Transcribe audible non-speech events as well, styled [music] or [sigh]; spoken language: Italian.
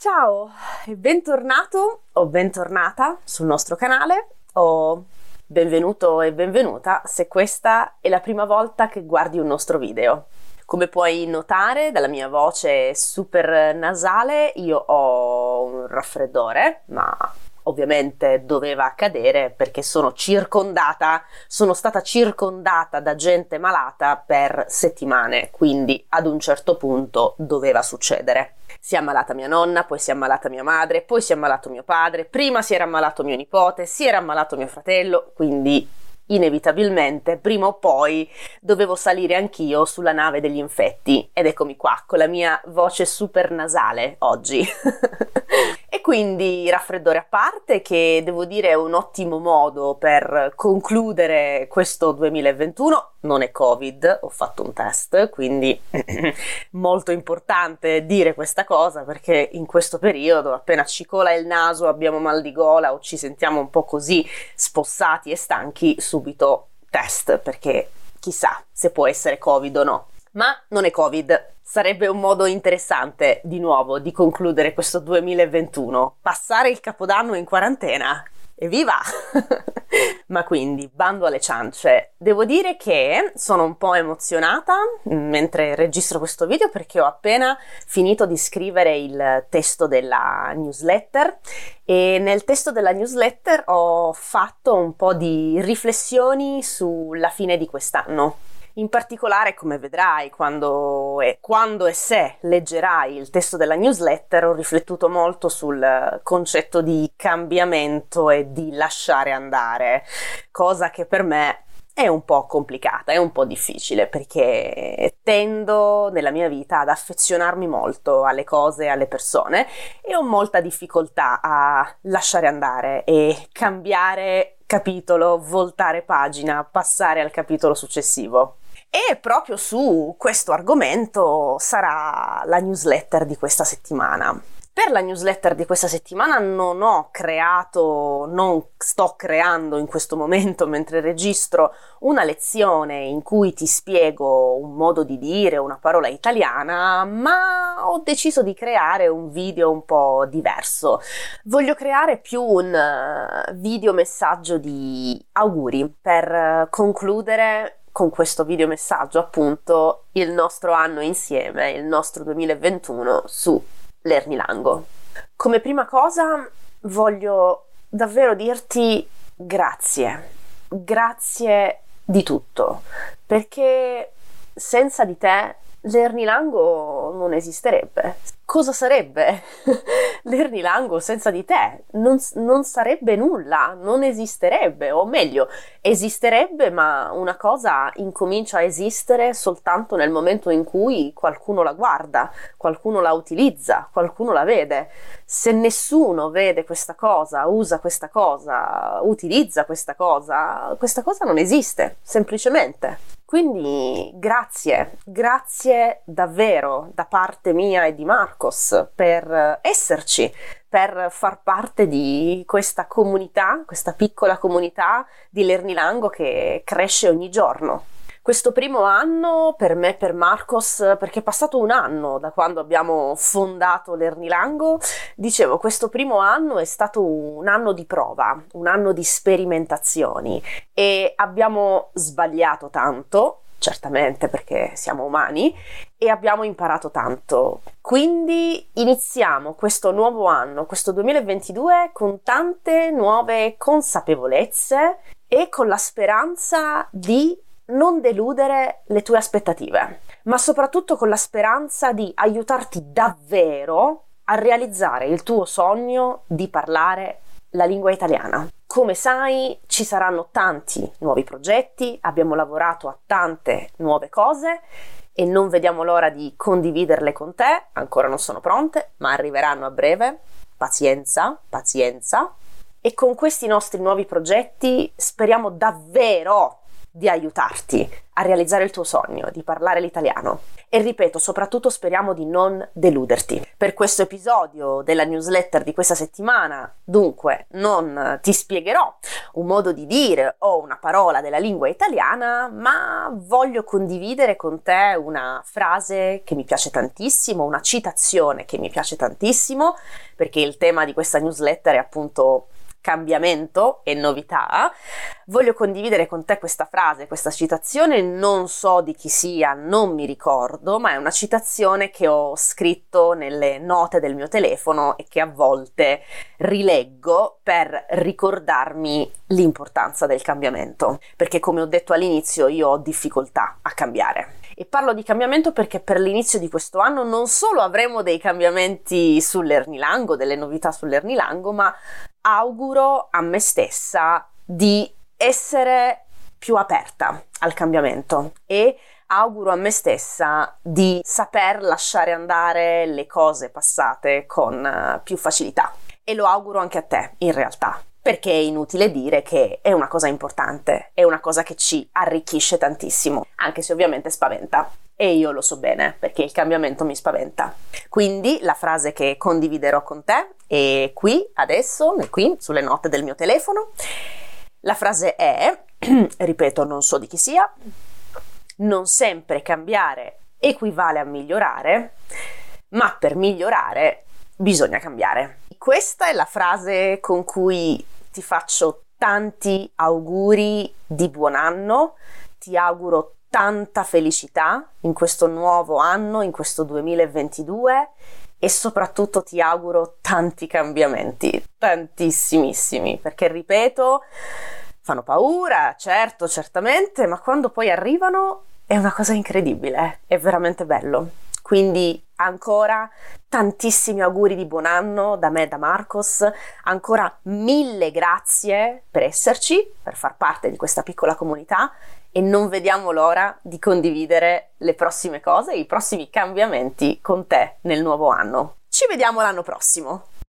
Ciao e bentornato o bentornata sul nostro canale o benvenuto e benvenuta se questa è la prima volta che guardi un nostro video. Come puoi notare dalla mia voce super nasale, io ho un raffreddore, ma ovviamente doveva accadere perché sono circondata, sono stata circondata da gente malata per settimane, quindi ad un certo punto doveva succedere. Si è ammalata mia nonna, poi si è ammalata mia madre, poi si è ammalato mio padre, prima si era ammalato mio nipote, si era ammalato mio fratello, quindi inevitabilmente prima o poi dovevo salire anch'io sulla nave degli infetti ed eccomi qua con la mia voce super nasale oggi. [laughs] e quindi raffreddore a parte che devo dire è un ottimo modo per concludere questo 2021, non è Covid, ho fatto un test, quindi [clears throat] molto importante dire questa cosa perché in questo periodo appena ci cola il naso, abbiamo mal di gola o ci sentiamo un po' così spossati e stanchi, subito test perché chissà se può essere Covid o no. Ma non è Covid, sarebbe un modo interessante di nuovo di concludere questo 2021, passare il capodanno in quarantena. Evviva! [laughs] Ma quindi, bando alle ciance, devo dire che sono un po' emozionata mentre registro questo video perché ho appena finito di scrivere il testo della newsletter e nel testo della newsletter ho fatto un po' di riflessioni sulla fine di quest'anno in particolare, come vedrai quando e, quando e se leggerai il testo della newsletter, ho riflettuto molto sul concetto di cambiamento e di lasciare andare, cosa che per me è un po' complicata, è un po' difficile perché tendo nella mia vita ad affezionarmi molto alle cose, alle persone e ho molta difficoltà a lasciare andare e cambiare capitolo, voltare pagina, passare al capitolo successivo. E proprio su questo argomento sarà la newsletter di questa settimana. Per la newsletter di questa settimana non ho creato, non sto creando in questo momento [laughs] mentre registro una lezione in cui ti spiego un modo di dire una parola italiana, ma ho deciso di creare un video un po' diverso. Voglio creare più un eh, video messaggio di auguri per concludere con questo video messaggio appunto il nostro anno insieme, il nostro 2021 su Lernilango. Come prima cosa voglio davvero dirti grazie, grazie di tutto, perché senza di te Lernilango non esisterebbe. Cosa sarebbe [laughs] Lernilango senza di te? Non, non, sarebbe nulla, non esisterebbe, o meglio, esisterebbe, ma una cosa incomincia a esistere soltanto nel momento in cui qualcuno la guarda, qualcuno la utilizza, qualcuno la vede. Se nessuno vede questa cosa, usa questa cosa, utilizza questa cosa, questa cosa non esiste, semplicemente. Quindi grazie, grazie davvero da parte mia e di Marcos per esserci, per far parte di questa comunità, questa piccola comunità di Lernilango che cresce ogni giorno. Questo primo anno per me, per Marcos, perché è passato un anno da quando abbiamo fondato l'Ernilango, dicevo, questo primo anno è stato un anno di prova, un anno di sperimentazioni e abbiamo sbagliato tanto, certamente perché siamo umani, e abbiamo imparato tanto. Quindi iniziamo questo nuovo anno, questo 2022, con tante nuove consapevolezze e con la speranza di non deludere le tue aspettative, ma soprattutto con la speranza di aiutarti davvero a realizzare il tuo sogno di parlare la lingua italiana. Come sai, ci saranno tanti nuovi progetti, abbiamo lavorato a tante nuove cose e non vediamo l'ora di condividerle con te, ancora non sono pronte, ma arriveranno a breve. Pazienza, pazienza. E con questi nostri nuovi progetti speriamo davvero di aiutarti a realizzare il tuo sogno, di parlare l'italiano. e ripeto, soprattutto speriamo di non deluderti. Per questo episodio della newsletter di questa settimana, dunque, non ti spiegherò un modo di dire o una parola della lingua italiana, ma voglio condividere con te una frase che mi piace tantissimo, una citazione che mi piace tantissimo, perché il tema di questa newsletter è appunto cambiamento e novità, voglio condividere con te questa frase, questa citazione, non so di chi sia, non mi ricordo, ma è una citazione che ho scritto nelle note del mio telefono e che a volte rileggo per ricordarmi l'importanza del cambiamento, perché come ho detto all'inizio io ho difficoltà a cambiare. E parlo di cambiamento perché per l'inizio di questo anno non solo avremo dei cambiamenti sull'Ernilango, delle novità sull'Ernilango, ma auguro a me stessa di essere più aperta al cambiamento e auguro a me stessa di saper lasciare andare le cose passate con uh, più facilità. E lo auguro anche a te, in realtà, perché è inutile dire che è una cosa importante, è una cosa che ci arricchisce tantissimo, anche se ovviamente spaventa. E io lo so bene, perché il cambiamento mi spaventa. Quindi la frase che condividerò con te è qui, adesso, qui, sulle note del mio telefono. La frase è, [clears throat] ripeto, non so di chi sia, non sempre cambiare equivale a migliorare, ma per migliorare bisogna cambiare. Questa è la frase con cui ti faccio tanti auguri di buon anno, ti auguro tanta felicità in questo nuovo anno, in questo 2022 e soprattutto ti auguro tanti cambiamenti, tantissimissimi, perché ripeto, fanno paura, certo, certamente, ma quando poi arrivano è una cosa incredibile, è veramente bello. Quindi ancora tantissimi auguri di buon anno da me e da Marcos, ancora mille grazie per esserci, per far parte di questa piccola comunità e non vediamo l'ora di condividere le prossime cose, i prossimi cambiamenti con te nel nuovo anno. Ci vediamo l'anno prossimo!